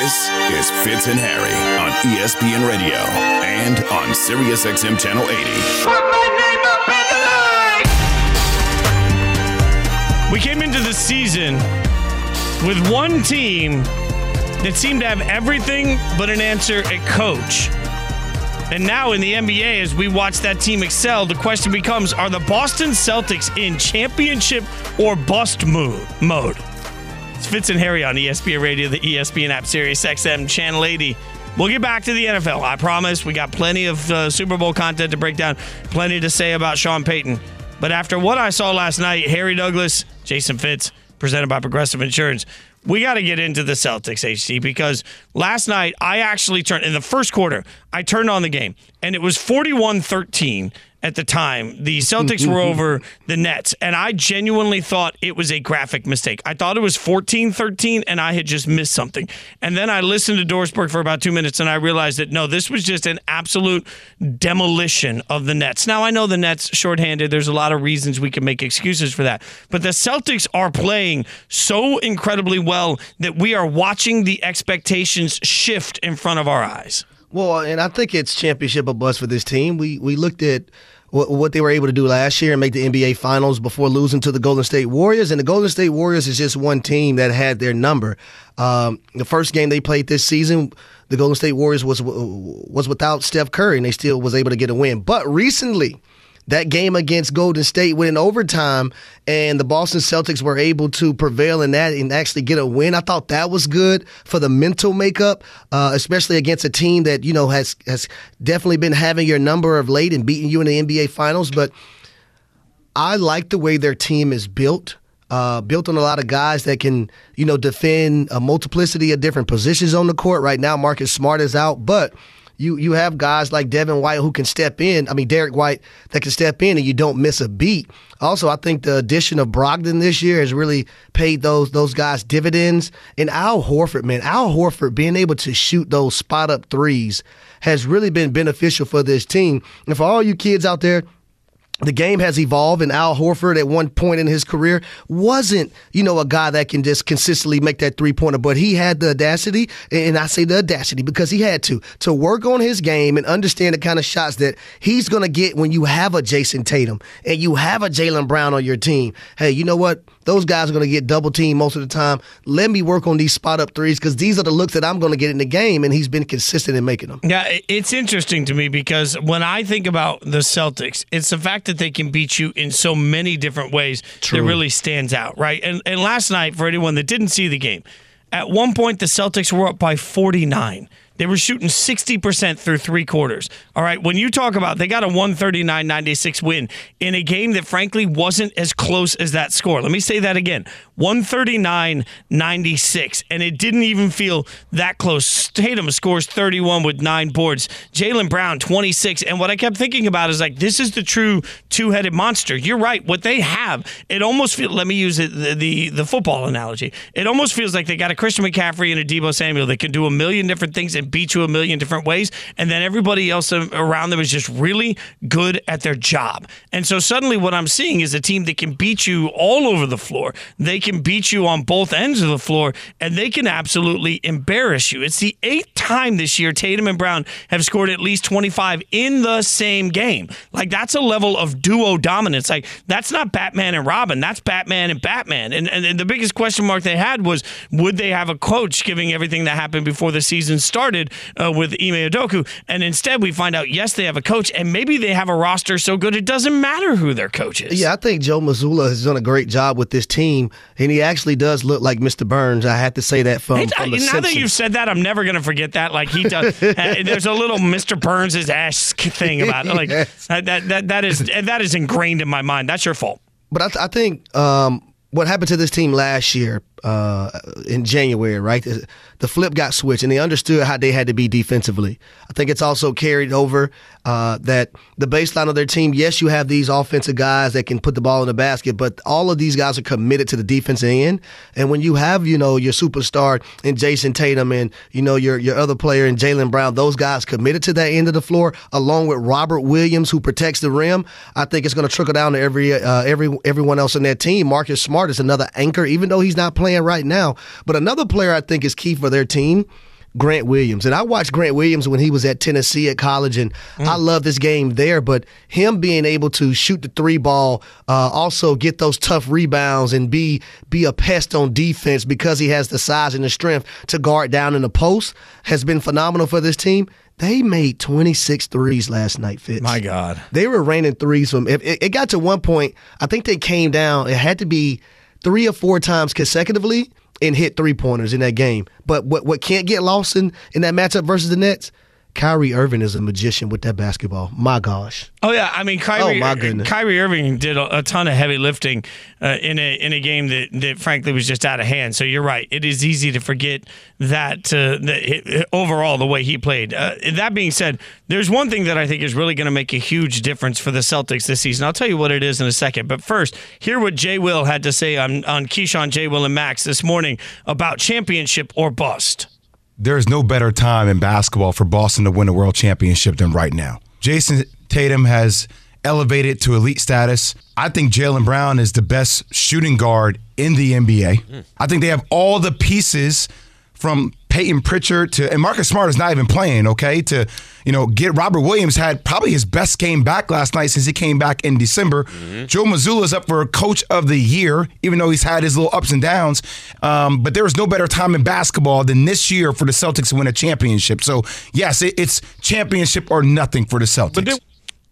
This is Fitz and Harry on ESPN Radio and on SiriusXM Channel 80. We came into the season with one team that seemed to have everything but an answer at coach. And now in the NBA, as we watch that team excel, the question becomes are the Boston Celtics in championship or bust mo- mode? It's Fitz and Harry on ESPN Radio, the ESPN app, Sirius XM, Channel 80. We'll get back to the NFL. I promise. We got plenty of uh, Super Bowl content to break down, plenty to say about Sean Payton. But after what I saw last night, Harry Douglas, Jason Fitz, presented by Progressive Insurance, we got to get into the Celtics, HC, because last night I actually turned, in the first quarter, I turned on the game, and it was 41 13 at the time. The Celtics were mm-hmm. over the Nets, and I genuinely thought it was a graphic mistake. I thought it was 14 13, and I had just missed something. And then I listened to Doris Burke for about two minutes, and I realized that no, this was just an absolute demolition of the Nets. Now, I know the Nets shorthanded. There's a lot of reasons we can make excuses for that. But the Celtics are playing so incredibly well that we are watching the expectations shift in front of our eyes. Well, and I think it's championship or bust for this team. We we looked at what, what they were able to do last year and make the NBA Finals before losing to the Golden State Warriors. And the Golden State Warriors is just one team that had their number. Um, the first game they played this season, the Golden State Warriors was was without Steph Curry, and they still was able to get a win. But recently, that game against Golden State went in overtime, and the Boston Celtics were able to prevail in that and actually get a win. I thought that was good for the mental makeup, uh, especially against a team that you know has has definitely been having your number of late and beating you in the NBA Finals. But I like the way their team is built. Uh, built on a lot of guys that can, you know, defend a multiplicity of different positions on the court. Right now, Marcus Smart is out, but you you have guys like Devin White who can step in. I mean, Derrick White that can step in and you don't miss a beat. Also, I think the addition of Brogdon this year has really paid those those guys dividends. And Al Horford, man, Al Horford being able to shoot those spot up threes has really been beneficial for this team. And for all you kids out there the game has evolved and Al Horford at one point in his career wasn't, you know, a guy that can just consistently make that three pointer, but he had the audacity, and I say the audacity because he had to, to work on his game and understand the kind of shots that he's going to get when you have a Jayson Tatum and you have a Jaylen Brown on your team. Hey, you know what? Those guys are going to get double teamed most of the time. Let me work on these spot up threes because these are the looks that I'm going to get in the game, and he's been consistent in making them. Yeah, it's interesting to me because when I think about the Celtics, it's the fact that they can beat you in so many different ways True. that really stands out, right? And and last night, for anyone that didn't see the game, at one point the Celtics were up by 49. They were shooting 60% through three quarters. All right. When you talk about they got a 139 96 win in a game that frankly wasn't as close as that score. Let me say that again 139 96. And it didn't even feel that close. Tatum scores 31 with nine boards. Jaylen Brown 26. And what I kept thinking about is like, this is the true two headed monster. You're right. What they have, it almost feels, let me use the, the, the football analogy. It almost feels like they got a Christian McCaffrey and a Deebo Samuel that can do a million different things and beat you a million different ways. And then everybody else around them is just really good at their job. And so suddenly what I'm seeing is a team that can beat you all over the floor. They can beat you on both ends of the floor and they can absolutely embarrass you. It's the eighth time this year Tatum and Brown have scored at least 25 in the same game. Like that's a level of duo dominance. Like that's not Batman and Robin. That's Batman and Batman. And, and, and the biggest question mark they had was would they have a coach giving everything that happened before the season started uh, with Ime Udoka? And instead we find out yes they have a coach and maybe they have a roster so good it doesn't matter who their coach is. Yeah, I think Joe Mazzulla has done a great job with this team, and he actually does look like Mr. Burns. I had to say that from, the now that you've said that, I'm never going to forget that. Like he does, uh, there's a little Mr. Burns esque thing about it. Like Yes. uh, that, that that is that is ingrained in my mind. That's your fault. But I, th- I think um, what happened to this team last year uh, in January, right? The flip got switched, and they understood how they had to be defensively. I think it's also carried over uh, that the baseline of their team. Yes, you have these offensive guys that can put the ball in the basket, but all of these guys are committed to the defensive end. And when you have, you know, your superstar and Jayson Tatum and you know your your other player and Jaylen Brown, those guys committed to that end of the floor, along with Robert Williams who protects the rim. I think it's going to trickle down to every uh, every everyone else in that team. Marcus Smart is another anchor, even though he's not playing right now. But another player I think is key for their team Grant Williams. And I watched Grant Williams when he was at Tennessee at college, and mm. I love this game there. But him being able to shoot the three ball, uh, also get those tough rebounds, and be be a pest on defense because he has the size and the strength to guard down in the post has been phenomenal for this team. They made 26 threes last night, Fitz. My God. They were raining threes from it, it got to one point, I think they came down. It had to be three or four times consecutively and hit three pointers in that game. But what what can't get lost in, in that matchup versus the Nets, Kyrie Irving is a magician with that basketball. My gosh. Oh yeah, I mean Kyrie. Oh my goodness. Kyrie Irving did a, a ton of heavy lifting uh, in a in a game that, that frankly was just out of hand. So you're right. It is easy to forget that, uh, that overall the way he played. Uh, that being said, there's one thing that I think is really going to make a huge difference for the Celtics this season. I'll tell you what it is in a second. But first, hear what Jay Will had to say on on Keyshawn, Jay Will, and Max this morning about championship or bust there's no better time in basketball for Boston to win a world championship than right now. Jayson Tatum has elevated to elite status. I think Jaylen Brown is the best shooting guard in the NBA. Mm. I think they have all the pieces from Payton Pritchard to and Marcus Smart is not even playing, okay? To you know, get Robert Williams had probably his best game back last night since he came back in December. Mm-hmm. Joe Mazzulla is up for coach of the year, even though he's had his little ups and downs. Um, but there is no better time in basketball than this year for the Celtics to win a championship. So yes, it, it's championship or nothing for the Celtics. But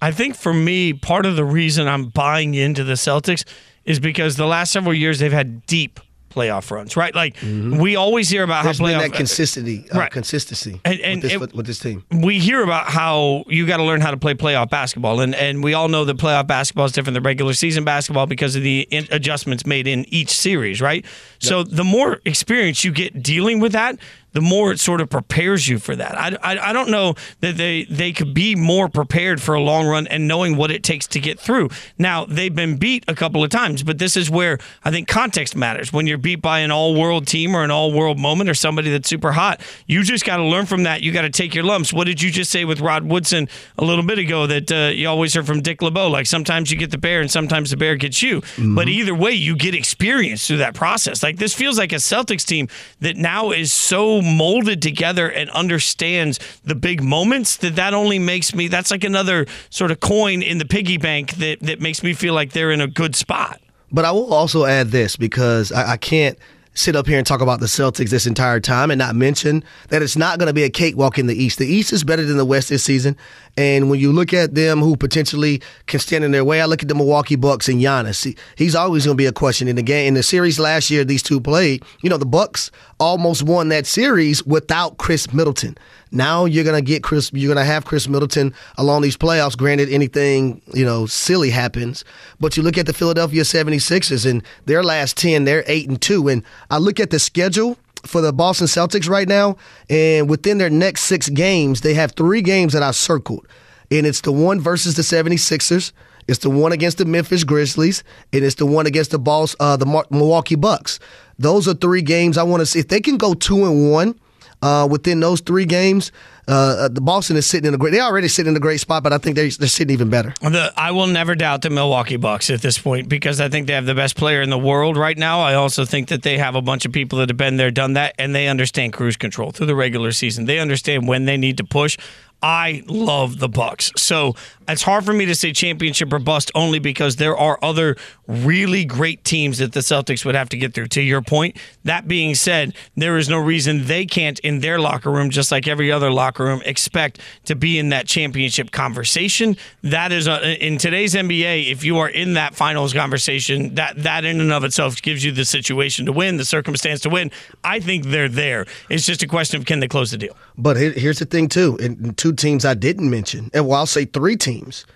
I think for me, part of the reason I'm buying into the Celtics is because the last several years they've had deep playoff runs, right? Like mm-hmm. we always hear about There's how playoff that consistency, uh, right. consistency, and, and with, this, it, with, this, team. We hear about how you got to learn how to play playoff basketball, and and we all know that playoff basketball is different than regular season basketball because of the adjustments made in each series, right? Yep. So the more experience you get dealing with that, the more it sort of prepares you for that. I, I, I, don't know that they, they could be more prepared for a long run and knowing what it takes to get through. Now, they've been beat a couple of times, but this is where I think context matters. When you're beat by an all world team or an all world moment or somebody that's super hot, you just got to learn from that. You got to take your lumps. What did you just say with Rod Woodson a little bit ago that uh, you always heard from Dick LeBeau? Like sometimes you get the bear and sometimes the bear gets you. Mm-hmm. But either way, you get experience through that process. Like this feels like a Celtics team that now is so molded together and understands the big moments that that only makes me that's like another sort of coin in the piggy bank that that makes me feel like they're in a good spot. But I will also add this because I, I can't sit up here and talk about the Celtics this entire time and not mention that it's not going to be a cakewalk in the East. The East is better than the West this season. And when you look at them who potentially can stand in their way, I look at the Milwaukee Bucks and Giannis. He, he's always going to be a question in the game. In the series last year, these two played. You know, the Bucks almost won that series without Khris Middleton. Now you're gonna get Khris. You're gonna have Khris Middleton along these playoffs. Granted, anything you know silly happens, but you look at the Philadelphia 76ers and their last ten, they're eight and two. And I look at the schedule for the Boston Celtics right now, and within their next six games, they have three games that I circled, and it's the one versus the 76ers. It's the one against the Memphis Grizzlies, and it's the one against the Balls, uh, the Milwaukee Bucks. Those are three games I want to see. If they can go two and one uh, within those three games, uh, uh, the Boston is sitting in a great. They already sitting in a great spot, but I think they're, they're sitting even better. The, I will never doubt the Milwaukee Bucks at this point because I think they have the best player in the world right now. I also think that they have a bunch of people that have been there, done that, and they understand cruise control through the regular season. They understand when they need to push. I love the Bucks. So it's hard for me to say championship or bust only because there are other really great teams that the Celtics would have to get through. To your point, that being said, there is no reason they can't in their locker room, just like every other locker room, expect to be in that championship conversation. That is a, in today's NBA. If you are in that finals conversation, that that in and of itself gives you the situation to win, the circumstance to win. I think they're there. It's just a question of can they close the deal. But here's the thing too, and two teams I didn't mention, and well, I'll say three teams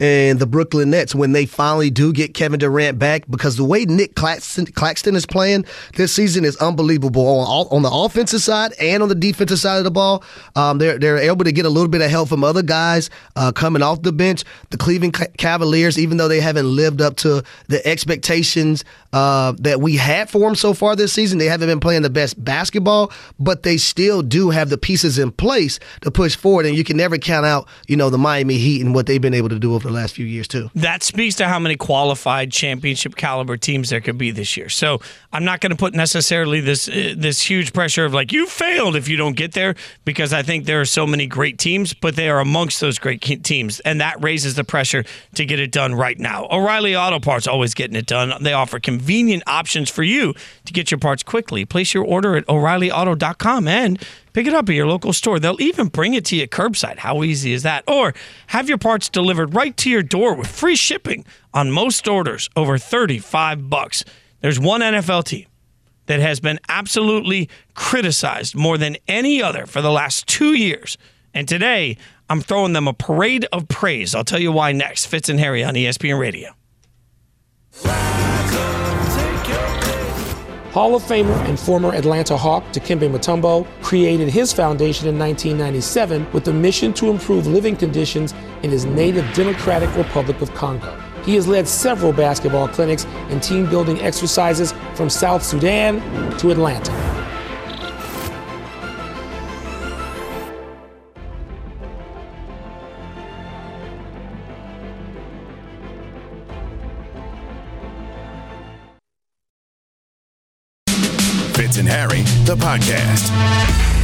and the Brooklyn Nets when they finally do get Kevin Durant back because the way Nic Claxton, Claxton is playing this season is unbelievable on, on the offensive side and on the defensive side of the ball. Um, they're they're able to get a little bit of help from other guys uh, coming off the bench. The Cleveland Cavaliers, even though they haven't lived up to the expectations uh, that we had for them so far this season, they haven't been playing the best basketball, but they still do have the pieces in place to push forward. And you can never count out, you know, the Miami Heat and what they've been able to do over the last few years too. That speaks to how many qualified championship caliber teams there could be this year. So I'm not going to put necessarily this uh, this huge pressure of like you failed if you don't get there because I think there are so many great teams, but they are amongst those great teams, and that raises the pressure to get it done right now. O'Reilly Auto Parts always getting it done. They offer convenient options for you to get your parts quickly. Place your order at O'ReillyAuto.com and Pick it up at your local store. They'll even bring it to you curbside. How easy is that? Or have your parts delivered right to your door with free shipping on most orders over 35 bucks. There's one NFL team that has been absolutely criticized more than any other for the last 2 years. And today, I'm throwing them a parade of praise. I'll tell you why next. Fitz and Harry on ESPN Radio. Hall of Famer and former Atlanta Hawk Dikembe Mutombo created his foundation in 1997 with the mission to improve living conditions in his native Democratic Republic of Congo. He has led several basketball clinics and team building exercises from South Sudan to Atlanta. The podcast.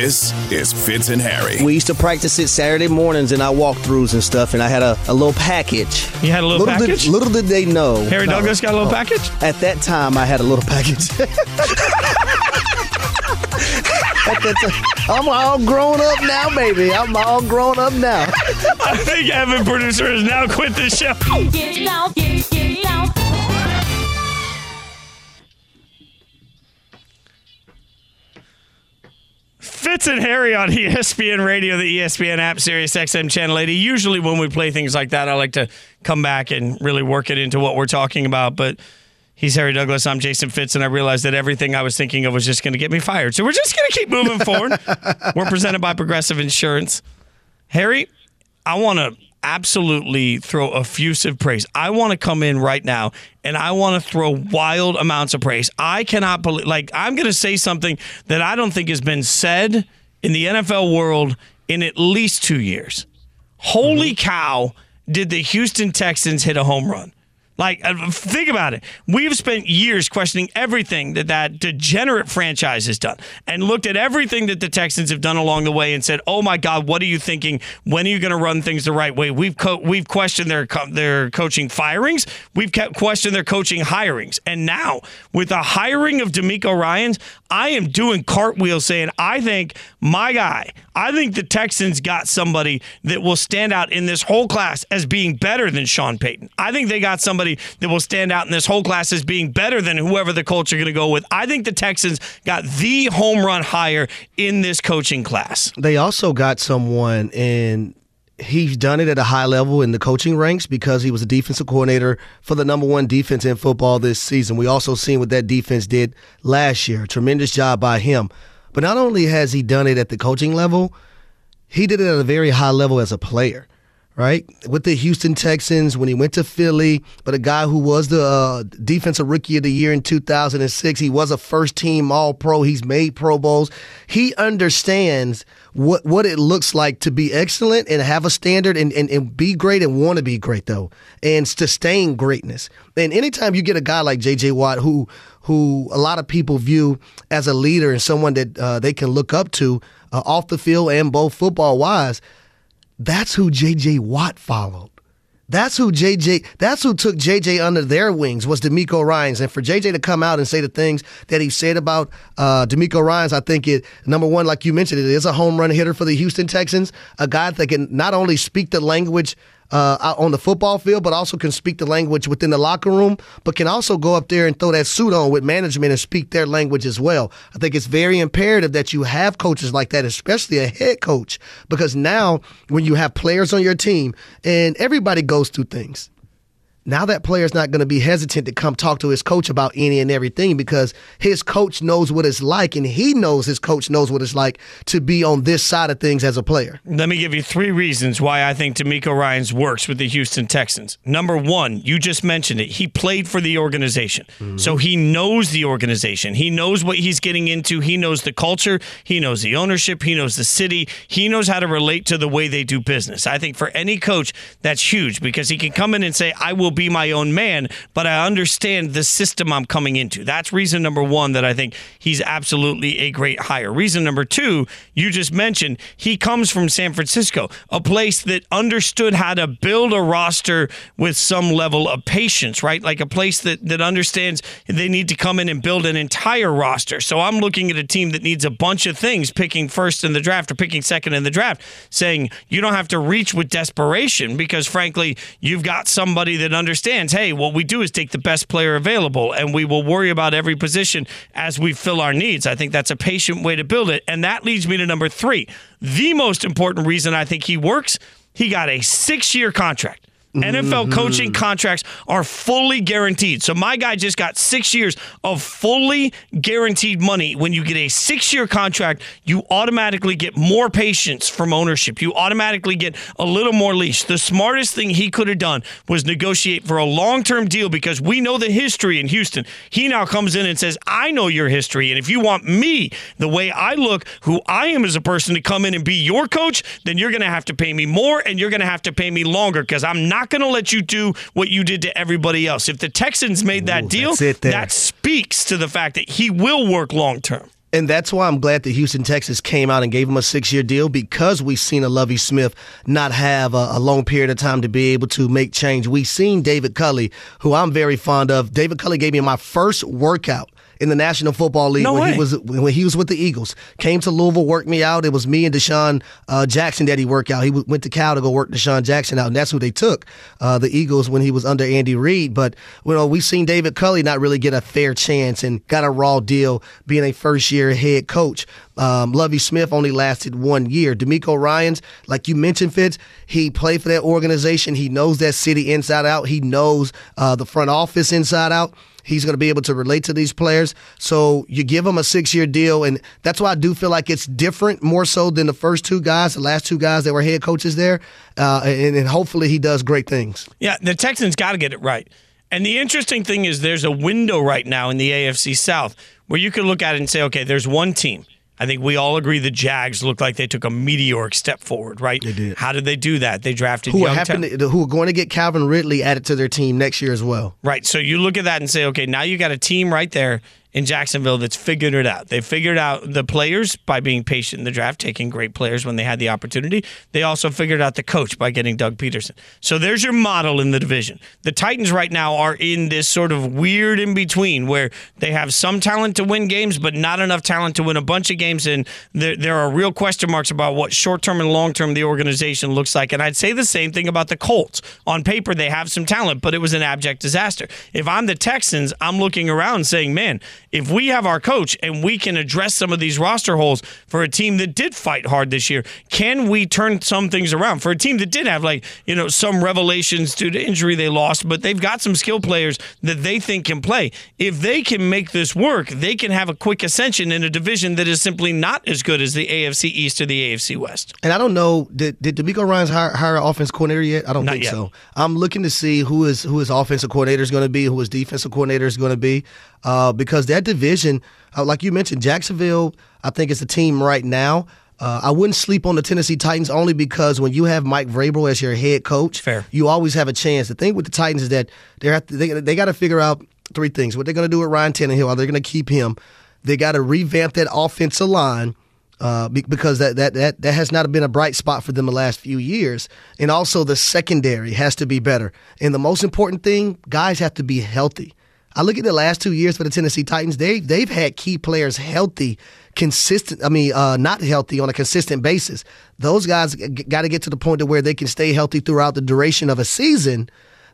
This is Fitz and Harry. We used to practice it Saturday mornings in our walkthroughs and stuff, and I had a, a little package. You had a little, package? Did, little did they know. Harry No. Douglas got a little package? At that time, I had a little package. At that time, I'm all grown up now, baby. I'm all grown up now. I think Evan, producer, has now quit the show. Get down, get, Fitz and Harry on ESPN Radio, the ESPN app, Sirius XM Channel 80. Usually, when we play things like that, I like to come back and really work it into what we're talking about. But he's Harry Douglas. I'm Jason Fitz, and I realized that everything I was thinking of was just going to get me fired. So we're just going to keep moving forward. we're presented by Progressive Insurance. Harry, I want to absolutely throw effusive praise. I want to come in right now and I want to throw wild amounts of praise. I cannot believe, like, I'm going to say something that I don't think has been said in the NFL world in at least two years. Holy mm-hmm. cow, did the Houston Texans hit a home run? Like, uh, think about it. We've spent years questioning everything that that degenerate franchise has done and looked at everything that the Texans have done along the way and said, oh my God, what are you thinking? When are you going to run things the right way? We've co- we've questioned their, co- their coaching firings. We've questioned their coaching hirings. And now, with the hiring of DeMeco Ryans, I am doing cartwheels saying, I think my guy, I think the Texans got somebody that will stand out in this whole class as being better than Sean Payton. I think they got somebody that will stand out in this whole class as being better than whoever the Colts are going to go with. I think the Texans got the home run hire in this coaching class. They also got someone, and he's done it at a high level in the coaching ranks because he was a defensive coordinator for the number one defense in football this season. We also seen what that defense did last year. Tremendous job by him. But not only has he done it at the coaching level, he did it at a very high level as a player. Right with the Houston Texans when he went to Philly, but a guy who was the uh, defensive rookie of the year in 2006. He was a first team All Pro. He's made Pro Bowls. He understands what what it looks like to be excellent and have a standard and, and, and be great and want to be great though and sustain greatness. And anytime you get a guy like JJ Watt who who a lot of people view as a leader and someone that uh, they can look up to uh, off the field and both football wise, that's who JJ Watt followed. That's who JJ. That's who took JJ under their wings was DeMeco Ryan's, and for JJ to come out and say the things that he said about uh, DeMeco Ryan's, I think it number one, like you mentioned, it is a home run hitter for the Houston Texans. A guy that can not only speak the language uh, on the football field, but also can speak the language within the locker room, but can also go up there and throw that suit on with management and speak their language as well. I think it's very imperative that you have coaches like that, especially a head coach, because now when you have players on your team and everybody goes through things. Now that player's not going to be hesitant to come talk to his coach about any and everything because his coach knows what it's like and he knows his coach knows what it's like to be on this side of things as a player. Let me give you three reasons why I think DeMeco Ryans works with the Houston Texans. Number one, you just mentioned it. He played for the organization. Mm-hmm. So he knows the organization. He knows what he's getting into. He knows the culture. He knows the ownership. He knows the city. He knows how to relate to the way they do business. I think for any coach, that's huge because he can come in and say, I will be my own man, but I understand the system I'm coming into. That's reason number one that I think he's absolutely a great hire. Reason number two, you just mentioned, he comes from San Francisco, a place that understood how to build a roster with some level of patience, right? Like a place that, that understands they need to come in and build an entire roster. So I'm looking at a team that needs a bunch of things, picking first in the draft or picking second in the draft, saying you don't have to reach with desperation because, frankly, you've got somebody that understands hey, what we do is take the best player available and we will worry about every position as we fill our needs. I think that's a patient way to build it. And that leads me to number three. The most important reason I think he works, he got a six year contract. NFL mm-hmm. coaching contracts are fully guaranteed. So my guy just got six years of fully guaranteed money. When you get a six year contract, you automatically get more patience from ownership. You automatically get a little more leash. The smartest thing he could have done was negotiate for a long term deal because we know the history in Houston. He now comes in and says, I know your history. And if you want me, the way I look, who I am as a person to come in and be your coach, then you're going to have to pay me more and you're going to have to pay me longer because I'm not going to let you do what you did to everybody else. If the Texans made that Ooh, deal, that's it there. that speaks to the fact that he will work long term. And that's why I'm glad that Houston, Texas came out and gave him a six year deal because we've seen a Lovie Smith not have a, a long period of time to be able to make change. We've seen David Culley, who I'm very fond of. David Culley gave me my first workout in the National Football League No when way. he was when he was with the Eagles. Came to Louisville, worked me out. It was me and DeSean uh, Jackson that he worked out. He w- went to Cal to go work DeSean Jackson out, and that's who they took, uh, the Eagles, when he was under Andy Reid. But you know, we've seen David Culley not really get a fair chance and got a raw deal being a first year head coach. Um, Lovie Smith only lasted one year. DeMeco Ryans, like you mentioned, Fitz, he played for that organization. He knows that city inside out. He knows uh, the front office inside out. He's going to be able to relate to these players. So you give him a six year deal. And that's why I do feel like it's different more so than the first two guys, the last two guys that were head coaches there. Uh, and, and hopefully he does great things. Yeah, the Texans got to get it right. And the interesting thing is there's a window right now in the AFC South where you could look at it and say, okay, there's one team. I think we all agree the Jags look like they took a meteoric step forward, right? They did. How did they do that? They drafted Who young to, who are going to get Calvin Ridley added to their team next year as well. Right. So you look at that and say, okay, now you got a team right there in Jacksonville that's figured it out. They figured out the players by being patient in the draft, taking great players when they had the opportunity. They also figured out the coach by getting Doug Pederson. So there's your model in the division. The Titans right now are in this sort of weird in between where they have some talent to win games, but not enough talent to win a bunch of games. And there, there are real question marks about what short term and long term the organization looks like. And I'd say the same thing about the Colts. On paper, they have some talent, but it was an abject disaster. If I'm the Texans, I'm looking around saying, man, if we have our coach and we can address some of these roster holes for a team that did fight hard this year, can we turn some things around? For a team that did have, like, you know, some revelations due to injury they lost, but they've got some skill players that they think can play. If they can make this work, they can have a quick ascension in a division that is simply not as good as the AFC East or the AFC West. And I don't know, did, did DeMeco Ryan's hire, hire an offense coordinator yet? I don't Not think yet. so. I'm looking to see who is who his offensive coordinator is going to be, who his defensive coordinator is going to be, uh, because that division, uh, like you mentioned, Jacksonville, I think is the team right now. Uh, I wouldn't sleep on the Tennessee Titans only because when you have Mike Vrabel as your head coach, Fair. you always have a chance. The thing with the Titans is that to, they, they got to figure out three things: what they're going to do with Ryan Tannehill, are they going to keep him? They got to revamp that offensive line uh, because that, that that that has not been a bright spot for them the last few years. And also the secondary has to be better. And the most important thing, guys have to be healthy. I look at the last two years for the Tennessee Titans. They they've had key players healthy, consistent. I mean, uh, not healthy on a consistent basis. Those guys got to get to the point to where they can stay healthy throughout the duration of a season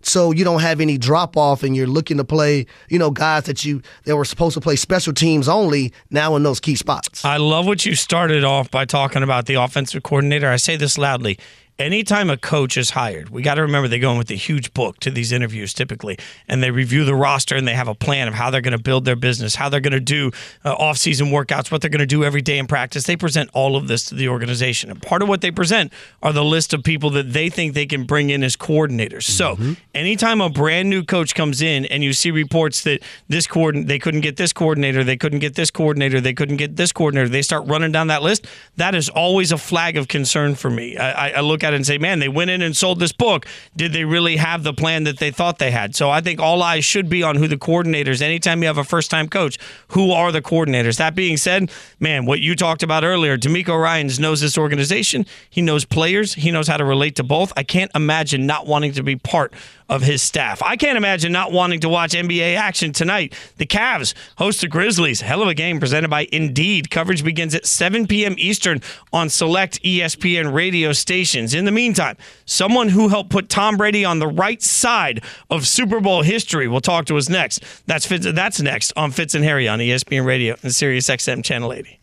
so you don't have any drop off and you're looking to play, you know, guys that you that were supposed to play special teams only now in those key spots. I love what you started off by talking about the offensive coordinator. I say this loudly. Anytime a coach is hired, we got to remember they go in with a huge book to these interviews typically, and they review the roster and they have a plan of how they're going to build their business, how they're going to do uh, off-season workouts, what they're going to do every day in practice. They present all of this to the organization, and part of what they present are the list of people that they think they can bring in as coordinators. So, anytime a brand new coach comes in and you see reports that this coordinator they couldn't get this coordinator, they couldn't get this coordinator, they couldn't get this coordinator, they start running down that list. That is always a flag of concern for me. I, I- I look at it and say, man, they went in and sold this book. Did they really have the plan that they thought they had? So I think all eyes should be on who the coordinators. Anytime you have a first time coach, who are the coordinators? That being said, man, what you talked about earlier, DeMeco Ryans knows this organization. He knows players. He knows how to relate to both. I can't imagine not wanting to be part of his staff. I can't imagine not wanting to watch NBA action tonight. The Cavs host the Grizzlies. Hell of a game presented by Indeed. Coverage begins at 7 p.m. Eastern on select ESPN radio stations. In the meantime, someone who helped put Tom Brady on the right side of Super Bowl history will talk to us next. That's Fitz, that's next on Fitz and Harry on ESPN Radio and Sirius XM Channel 80.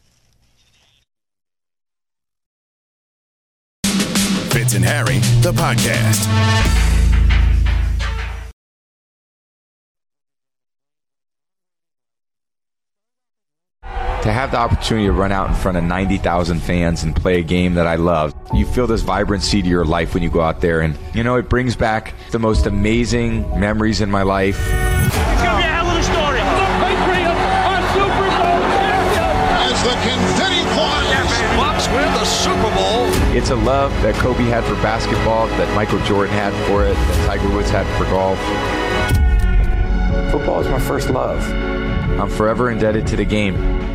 Fitz and Harry, the podcast. To have the opportunity to run out in front of 90,000 fans and play a game that I love, you feel this vibrancy to your life when you go out there. And, you know, it brings back the most amazing memories in my life. It's gonna be a hell of a story. The Patriots are Super Bowl champions. as the confetti flies. Bucks win the Super Bowl. It's a love that Kobe had for basketball, that Michael Jordan had for it, that Tiger Woods had for golf. Football is my first love. I'm forever indebted to the game.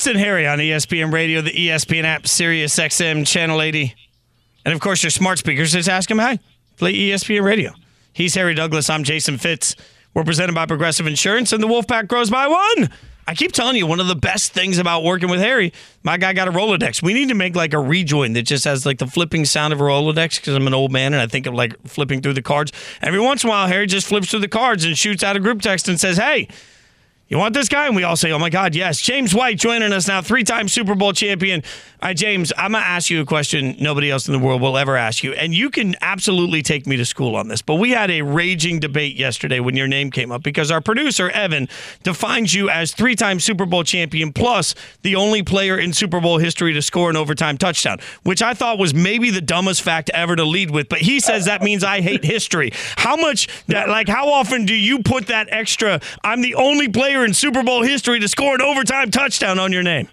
Fitz and Harry on ESPN Radio, the ESPN app, Sirius XM Channel 80. And of course, your smart speakers just ask him, hey, play ESPN Radio. He's Harry Douglas. I'm Jason Fitz. We're presented by Progressive Insurance, and the Wolfpack grows by one. I keep telling you, one of the best things about working with Harry, my guy got a Rolodex. We need to make like a rejoin that just has like the flipping sound of a Rolodex because I'm an old man and I think of like flipping through the cards. Every once in a while, Harry just flips through the cards and shoots out a group text and says, hey, you want this guy? And we all say, oh my God, yes. James White joining us now, three time Super Bowl champion. All right, James, I'm going to ask you a question nobody else in the world will ever ask you. And you can absolutely take me to school on this. But we had a raging debate yesterday when your name came up because our producer, Evan, defines you as three time Super Bowl champion plus the only player in Super Bowl history to score an overtime touchdown, which I thought was maybe the dumbest fact ever to lead with. But he says that means I hate history. How much, that, like, how often do you put that extra, I'm the only player in Super Bowl history to score an overtime touchdown on your name?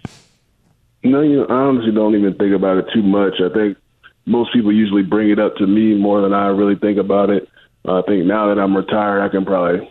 No, you I honestly don't even think about it too much. I think most people usually bring it up to me more than I really think about it. Uh, I think now that I'm retired, I can probably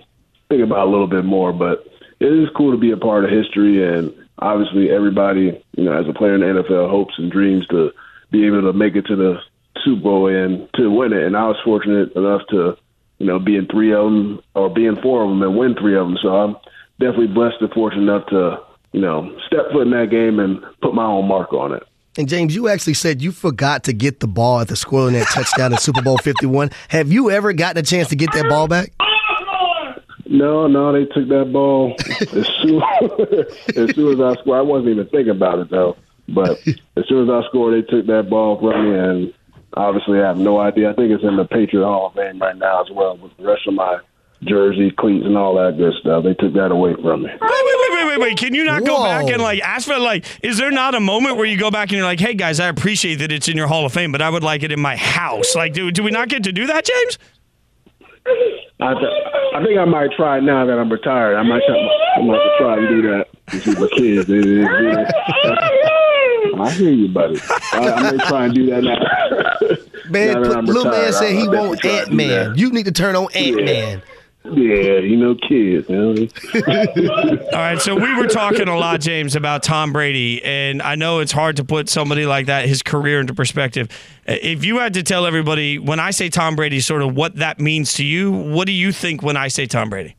think about it a little bit more. But it is cool to be a part of history, and obviously, everybody, you know, as a player in the NFL, hopes and dreams to be able to make it to the Super Bowl and to win it. And I was fortunate enough to, you know, be in three of them or be in four of them and win three of them. So I'm definitely blessed and fortunate enough to, you know, step foot in that game and put my own mark on it. And James, you actually said you forgot to get the ball at the scoring that touchdown in Super Bowl 51. Have you ever gotten a chance to get that ball back? No, no, they took that ball as soon as soon as I scored. I wasn't even thinking about it though. But as soon as I scored, they took that ball from me, and obviously I have no idea. I think it's in the Patriot Hall of Fame right now as well with the rest of my jersey, cleats, and all that good stuff. They took that away from me. Wait, wait, wait, wait, wait, wait. Can you not go Whoa. back and like ask for like? Is there not a moment where you go back and you're like, "Hey guys, I appreciate that it's in your Hall of Fame, but I would like it in my house." Like, do do we not get to do that, James? I, th- I think I might try it now that I'm retired. I might try, I might to try and do that to see my kids. They- they- they- I hear you, buddy. I, I may try and do that now. Man, Now that I'm little man said he I'll- I'll want definitely try to Ant Man. You need to turn on Ant Man. Yeah, you know, kids. You know? All right, so we were talking a lot, James, about Tom Brady, and I know it's hard to put somebody like that, his career into perspective. If you had to tell everybody when I say Tom Brady, sort of what that means to you, what do you think when I say Tom Brady?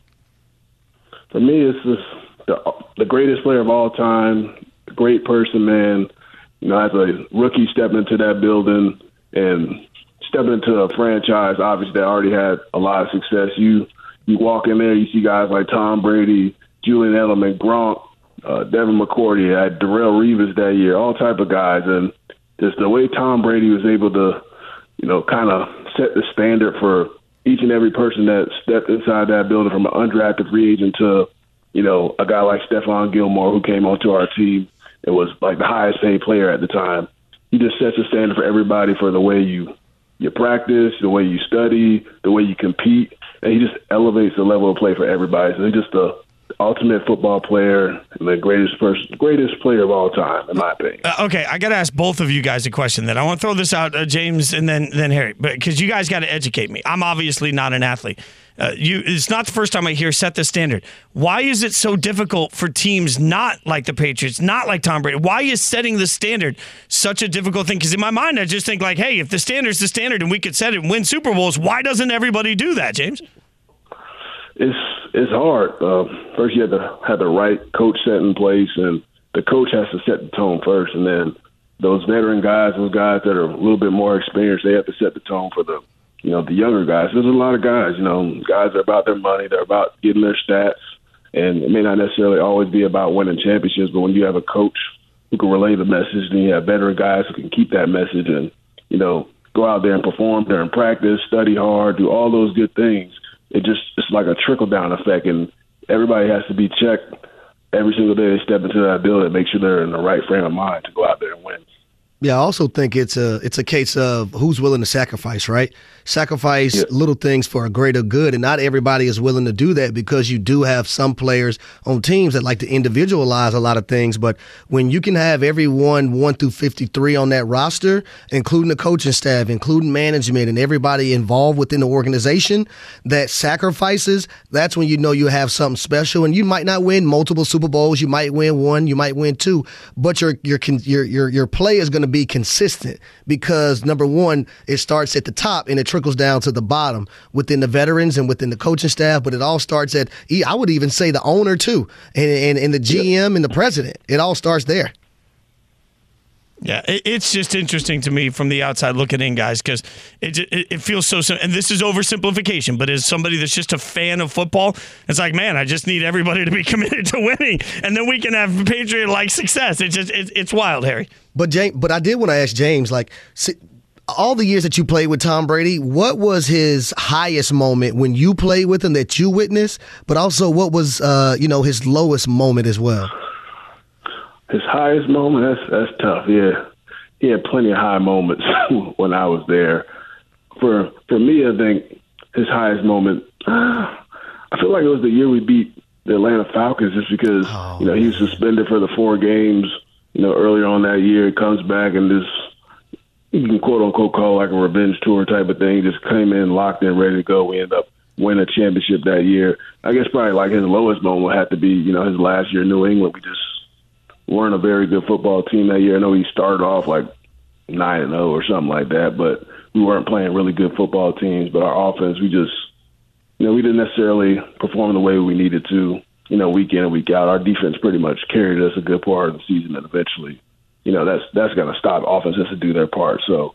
For me, it's just the, the greatest player of all time, great person, man. You know, as a rookie stepping into that building and stepping into a franchise, obviously that already had a lot of success. You you walk in there, you see guys like Tom Brady, Julian Edelman, Gronk, uh, Devin McCourty, you had Darrelle Revis that year, all type of guys, and just the way Tom Brady was able to, you know, kind of set the standard for each and every person that stepped inside that building from an undrafted free agent to, you know, a guy like Stephon Gilmore who came onto our team and was like the highest paid player at the time. He just sets a standard for everybody for the way you you practice, the way you study, the way you compete, and he just elevates the level of play for everybody. So he's just the ultimate football player and the greatest person, greatest player of all time, in my opinion. Uh, okay, I got to ask both of you guys a question. Then I want to throw this out, uh, James, and then then Harry, because you guys got to educate me. I'm obviously not an athlete. Uh, you, it's not the first time I hear set the standard. Why is it so difficult for teams not like the Patriots, not like Tom Brady? Why is setting the standard such a difficult thing? Because in my mind, I just think like, hey, if the standard's the standard and we could set it and win Super Bowls, why doesn't everybody do that, James? It's it's hard. Uh, first, you have to have the right coach set in place, and the coach has to set the tone first, and then those veteran guys, those guys that are a little bit more experienced, they have to set the tone for the you know the younger guys. There's a lot of guys, you know, guys are about their money, they're about getting their stats, and it may not necessarily always be about winning championships. But when you have a coach who can relay the message, then you have veteran guys who can keep that message and you know go out there and perform during practice, study hard, do all those good things it just it's like a trickle down effect, and everybody has to be checked every single day they step into that building, make sure they're in the right frame of mind to go out there and win. Yeah, I also think it's a it's a case of who's willing to sacrifice, right? Sacrifice yeah. little things for a greater good, and not everybody is willing to do that because you do have some players on teams that like to individualize a lot of things. But when you can have everyone one through fifty three on that roster, including the coaching staff, including management, and everybody involved within the organization that sacrifices, that's when you know you have something special. And you might not win multiple Super Bowls, you might win one, you might win two, but your your your your your play is going to be consistent because number one, it starts at the top and it trickles down to the bottom within the veterans and within the coaching staff. But it all starts at, I would even say the owner too, and, and, and the GM and the president. It all starts there. Yeah, it's just interesting to me from the outside looking in, guys, because it, it, it feels so. And this is oversimplification, but as somebody that's just a fan of football, it's like, man, I just need everybody to be committed to winning, and then we can have Patriot like success. It's just it, it's wild, Harry. But James, but I did want to ask James, like. all the years that you played with Tom Brady, what was his highest moment when you played with him that you witnessed? But also, what was uh, you know his lowest moment as well? His highest moment, that's that's tough. Yeah, he had plenty of high moments when I was there. For for me, I think his highest moment. Uh, I feel like it was the year we beat the Atlanta Falcons, just because oh, you know he was suspended for the four games. You know, earlier on that year, he comes back and this you can quote unquote call like a revenge tour type of thing. Just came in locked in, ready to go. We end up winning a championship that year. I guess probably like his lowest moment would have to be you know his last year in New England. We just weren't a very good football team that year. I know he started off like nine and zero or something like that, but we weren't playing really good football teams. But our offense, we just, you know, we didn't necessarily perform the way we needed to. You know, week in and week out, our defense pretty much carried us a good part of the season, and eventually, you know, that's that's going to stop offenses to do their part. So,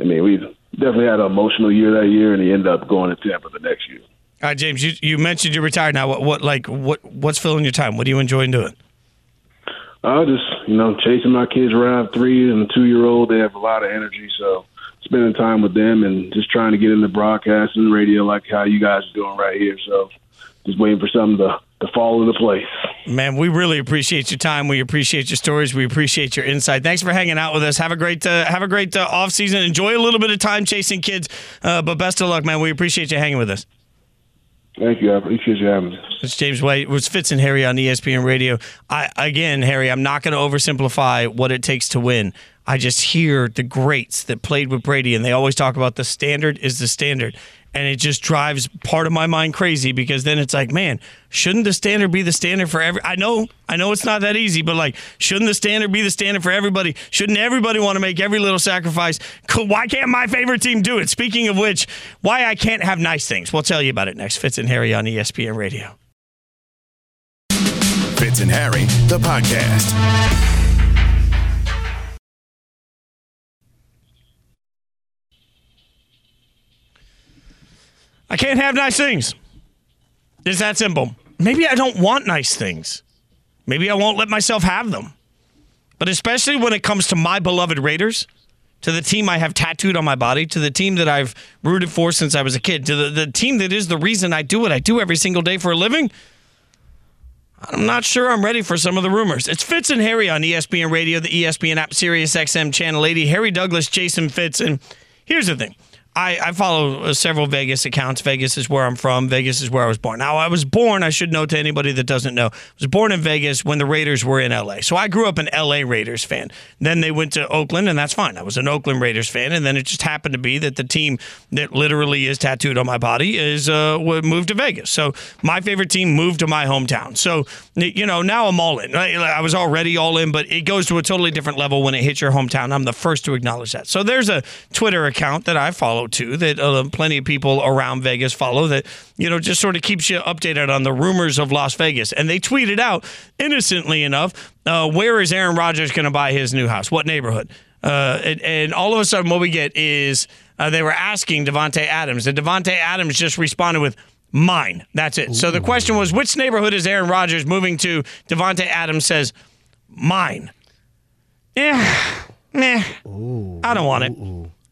I mean, we definitely had an emotional year that year, and he ended up going to Tampa the next year. All right, James, you, you mentioned you're retired now. What, what like what what's filling your time? What are you enjoying doing? I just, you know, chasing my kids around three and two year old. They have a lot of energy, so spending time with them and just trying to get into broadcasting and radio like how you guys are doing right here. So just waiting for something to, to fall into place. Man, we really appreciate your time. We appreciate your stories. We appreciate your insight. Thanks for hanging out with us. Have a great uh, have a great uh, off season. Enjoy a little bit of time chasing kids, uh, but best of luck, man. We appreciate you hanging with us. Thank you. I appreciate you having me. It's James White. It was Fitz and Harry on ESPN Radio. I again, Harry, I'm not going to oversimplify what it takes to win. I just hear the greats that played with Brady, and they always talk about the standard is the standard and it just drives part of my mind crazy because then it's like, man, shouldn't the standard be the standard for every? I know, I know it's not that easy, but like, shouldn't the standard be the standard for everybody? Shouldn't everybody want to make every little sacrifice? Why can't my favorite team do it? Speaking of which, why I can't have nice things? We'll tell you about it next. Fitz and Harry on ESPN Radio. Fitz and Harry, the podcast. I can't have nice things. It's that simple. Maybe I don't want nice things. maybe I won't let myself have them. But especially when it comes to my beloved Raiders, to the team I have tattooed on my body, to the team that I've rooted for since I was a kid, to the, the team that is the reason I do what I do every single day for a living, I'm not sure I'm ready for some of the rumors. It's Fitz and Harry on ESPN Radio, the ESPN app, Sirius XM Channel 80. Harry Douglas, Jason Fitz. And here's the thing I, I follow uh, several Vegas accounts. Vegas is where I'm from. Vegas is where I was born. Now, I was born, I should know to anybody that doesn't know, I was born in Vegas when the Raiders were in LA. So I grew up an LA Raiders fan. Then they went to Oakland, and that's fine. I was an Oakland Raiders fan. And then it just happened to be that the team that literally is tattooed on my body is uh, moved to Vegas. So my favorite team moved to my hometown. So, you know, now I'm all in. I, I was already all in, but it goes to a totally different level when it hits your hometown. I'm the first to acknowledge that. So there's a Twitter account that I follow too that uh, plenty of people around Vegas follow that, you know, just sort of keeps you updated on the rumors of Las Vegas. And they tweeted out, innocently enough, uh, where is Aaron Rodgers going to buy his new house? What neighborhood? Uh, and, and all of a sudden, what we get is uh, they were asking Davante Adams, and Davante Adams just responded with mine. That's it. So the question was, which neighborhood is Aaron Rodgers moving to? Davante Adams says, mine. Yeah, meh. I don't want it.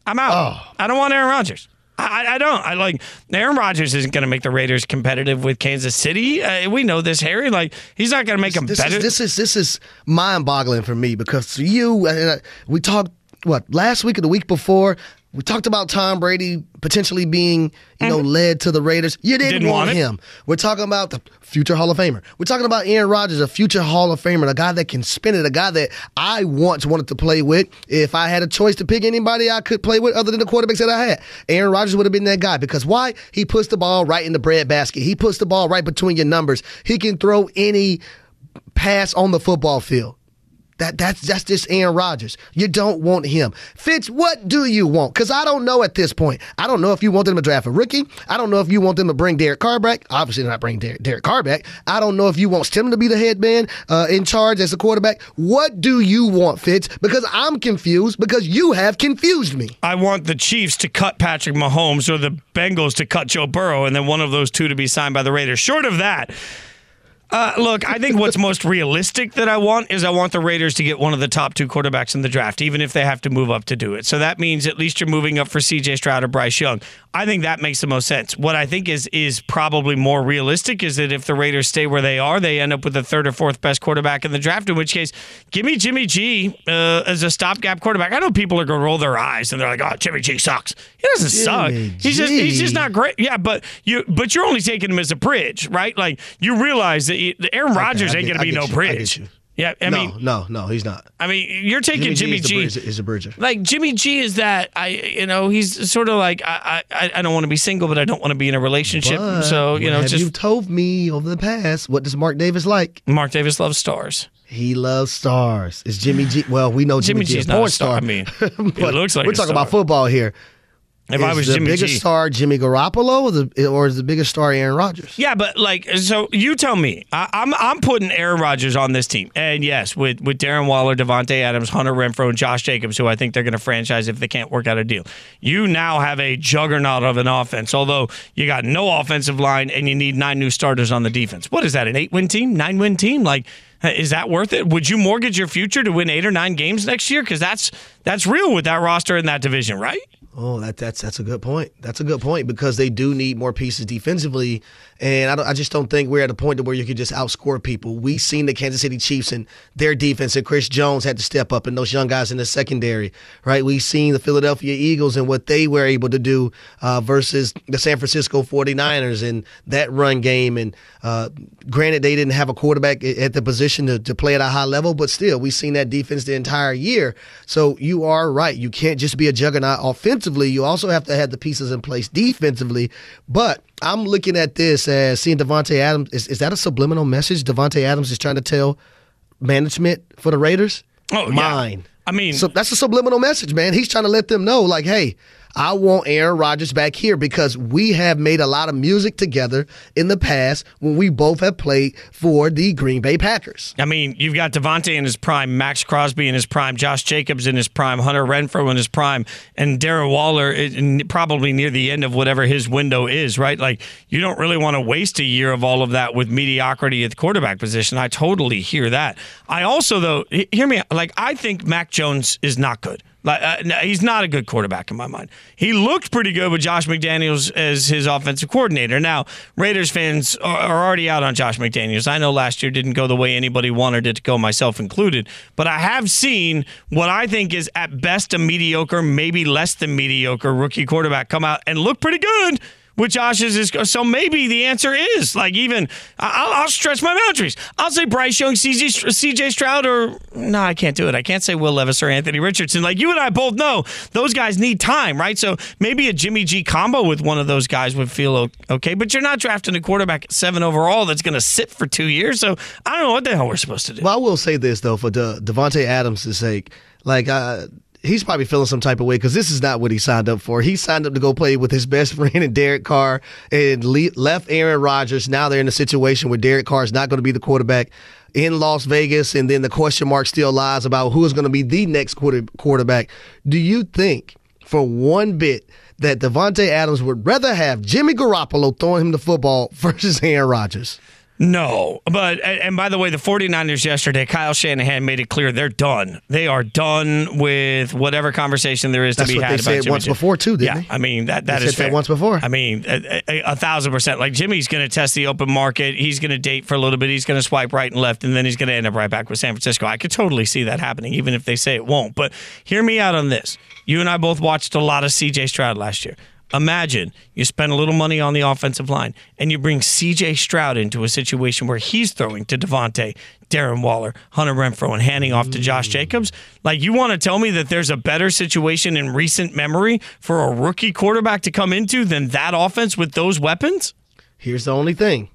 I'm out. I don't want Aaron Rodgers. I, I don't. I like Aaron Rodgers isn't going to make the Raiders competitive with Kansas City. Uh, we know this, Harry. Like he's not going to make them this better. Is, this is this is mind-boggling for me because you uh, we talked what last week or the week before we talked about Tom Brady potentially being you know led to the Raiders. You didn't, Mm-hmm. Didn't want, want him. We're talking about the future Hall of Famer. We're talking about Aaron Rodgers, a future Hall of Famer, a guy that can spin it, a guy that I once wanted to play with. If I had a choice to pick anybody I could play with other than the quarterbacks that I had, Aaron Rodgers would have been that guy. Because why? He puts the ball right in the bread basket. He puts the ball right between your numbers. He can throw any pass on the football field. That that's that's just Aaron Rodgers. You don't want him. Fitz, what do you want? Because I don't know at this point. I don't know if you want them to draft a rookie. I don't know if you want them to bring Derek Carr back. Obviously, not bring Derek, Derek Carr back. I don't know if you want Stem to be the head man uh, in charge as a quarterback. What do you want, Fitz? Because I'm confused because you have confused me. I want the Chiefs to cut Patrick Mahomes or the Bengals to cut Joe Burrow, and then one of those two to be signed by the Raiders. Short of that, uh, look, I think what's most realistic that I want is I want the Raiders to get one of the top two quarterbacks in the draft, even if they have to move up to do it. So that means at least you're moving up for C.J. Stroud or Bryce Young. I think that makes the most sense. What I think is is probably more realistic is that if the Raiders stay where they are, they end up with the third or fourth best quarterback in the draft. In which case, give me Jimmy G uh, as a stopgap quarterback. I know people are going to roll their eyes and they're like, "Oh, Jimmy G sucks." He doesn't suck. Jimmy He's just he's just not great. Yeah, but you but you're only taking him as a bridge, right? Like you realize that you, Aaron Rodgers I ain't going to be no you. Bridge. Yeah, I no, mean, no, no, he's not. I mean, you're taking Jimmy, Jimmy, G, G. is, the bridge, is a bridger. like Jimmy G is that I, you know, he's sort of like I, I, I don't want to be single, but I don't want to be in a relationship. But so you know, have just you told me over the past. What does Mark Davis like? Mark Davis loves stars. He loves stars. Is Jimmy G? Well, we know Jimmy, Jimmy G is not porn a star. I mean, But looks like we're a talking star. about football here. If is I was the Jimmy biggest G, star Jimmy Garoppolo, or, the, or is the biggest star Aaron Rodgers? Yeah, but like, so you tell me. I, I'm I'm putting Aaron Rodgers on this team, and yes, with with Darren Waller, Davante Adams, Hunter Renfrow, and Josh Jacobs, who I think they're going to franchise if they can't work out a deal. You now have a juggernaut of an offense. Although you got no offensive line, and you need nine new starters on the defense. What is that? An eight win team? Nine win team? Like. Is that worth it? Would you mortgage your future to win eight or nine games next year? Because that's that's real with that roster in that division, right? Oh, that that's that's a good point. That's a good point because they do need more pieces defensively, and I, I just don't think we're at a point where you could just outscore people. We've seen the Kansas City Chiefs and their defense, and Chris Jones had to step up, and those young guys in the secondary, right? We've seen the Philadelphia Eagles and what they were able to do uh, versus the San Francisco 49ers and that run game. And uh, granted, they didn't have a quarterback at the position to, to play at a high level, but still, we've seen that defense the entire year. So you are right. You can't just be a juggernaut offensively. You also have to have the pieces in place defensively. But I'm looking at this as seeing Davante Adams. Is, is that a subliminal message Davante Adams is trying to tell management for the Raiders? Oh, yeah. mine. I mean, So that's a subliminal message, man. He's trying to let them know, like, hey, I want Aaron Rodgers back here because we have made a lot of music together in the past when we both have played for the Green Bay Packers. I mean, you've got Davante in his prime, Maxx Crosby in his prime, Josh Jacobs in his prime, Hunter Renfrow in his prime, and Darren Waller in, probably near the end of whatever his window is, right? Like, you don't really want to waste a year of all of that with mediocrity at the quarterback position. I totally hear that. I also, though, hear me, like, I think Mac Jones is not good. Like, uh, no, he's not a good quarterback in my mind. He looked pretty good with Josh McDaniels as his offensive coordinator. Now, Raiders fans are, are already out on Josh McDaniels. I know last year didn't go the way anybody wanted it to go, myself included. But I have seen what I think is at best a mediocre, maybe less than mediocre rookie quarterback come out and look pretty good with Josh's is so maybe the answer is like even I'll, I'll stretch my boundaries. I'll say Bryce Young, CJ, CJ Stroud, or no, I can't do it. I can't say Will Levis or Anthony Richardson. Like you and I both know, those guys need time, right? So maybe a Jimmy G combo with one of those guys would feel okay. But you're not drafting a quarterback at seven overall that's going to sit for two years. So I don't know what the hell we're supposed to do. Well, I will say this though, for De- Davante Adams' sake, like uh, he's probably feeling some type of way because this is not what he signed up for. He signed up to go play with his best friend and Derek Carr, and le- left Aaron Rodgers. Now they're in a situation where Derek Carr is not going to be the quarterback in Las Vegas, and then the question mark still lies about who is going to be the next quarter- quarterback. Do you think, for one bit, that Davante Adams would rather have Jimmy Garoppolo throwing him the football versus Aaron Rodgers? No, but and by the way, the 49ers yesterday, Kyle Shanahan made it clear they're done. They are done with whatever conversation there is That's to be had they about Jimmy once G. before, too, didn't yeah, they? I mean that that They is said that fair. once before. I mean a, a, a thousand percent. Like Jimmy's going to test the open market. He's going to date for a little bit. He's going to swipe right and left, and then he's going to end up right back with San Francisco. I could totally see that happening, even if they say it won't. But hear me out on this. You and I both watched a lot of C.J. Stroud last year. Imagine you spend a little money on the offensive line and you bring CJ Stroud into a situation where he's throwing to Davante, Darren Waller, Hunter Renfrow, and handing off to Josh Jacobs. Like, you want to tell me that there's a better situation in recent memory for a rookie quarterback to come into than that offense with those weapons? Here's the only thing.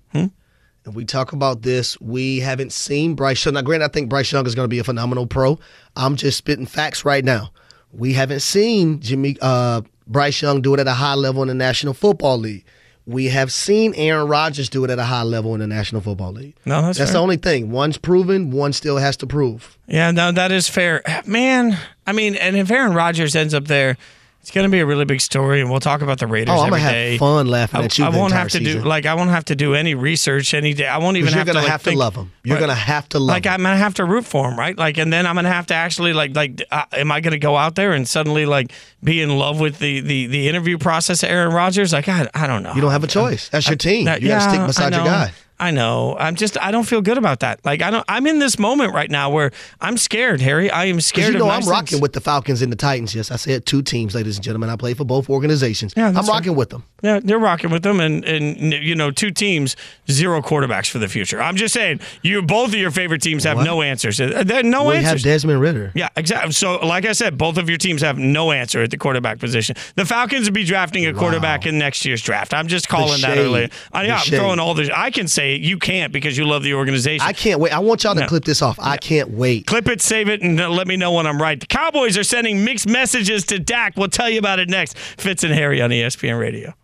And we talk about this. We haven't seen Bryce Young. Now, granted, I think Bryce Young is going to be a phenomenal pro. I'm just spitting facts right now. We haven't seen Jimmy uh, Bryce Young do it at a high level in the National Football League. We have seen Aaron Rodgers do it at a high level in the National Football League. No, that's That's fair. the only thing. One's proven, one still has to prove. Yeah, no, that is fair. Man, I mean, and if Aaron Rodgers ends up there, it's going to be a really big story, and we'll talk about the Raiders Oh, I'm gonna have day. fun laughing I, at you I won't have to season. do like I won't have to do any research any day. I won't even you're have to. gonna like, have to think- love them. You're Right. gonna have to love like him. I'm gonna have to root for him, right? Like, and then I'm gonna have to actually like like uh, am I gonna go out there and suddenly like be in love with the the the interview process of Aaron Rodgers? Like I I don't know. You don't have a choice. That's your team. That- You got to stick beside your guy. I know. I'm just. I don't feel good about that. Like I don't. I'm in this moment right now where I'm scared, Harry. I am scared. You know of I'm rocking with the Falcons and the Titans. Yes, I said two teams, ladies and gentlemen. I play for both organizations. Yeah, I'm rocking with them. Yeah, they're rocking with them, and and you know, two teams, zero quarterbacks for the future. I'm just saying, you both of your favorite teams have What? no answers. Uh, There no we have. Desmond Ridder. yeah, exactly. So, like I said, both of your teams have no answer at the quarterback position. The Falcons will be drafting a quarterback in next year's draft. I'm just calling that early. I, The yeah, I'm shade. throwing all the. I can say You can't because you love the organization. I can't wait. I want y'all to No. clip this off. I can't wait. Clip it, save it, and uh, let me know when I'm right. The Cowboys are sending mixed messages to Dak. We'll tell you about it next. Fitz and Harry on ESPN Radio.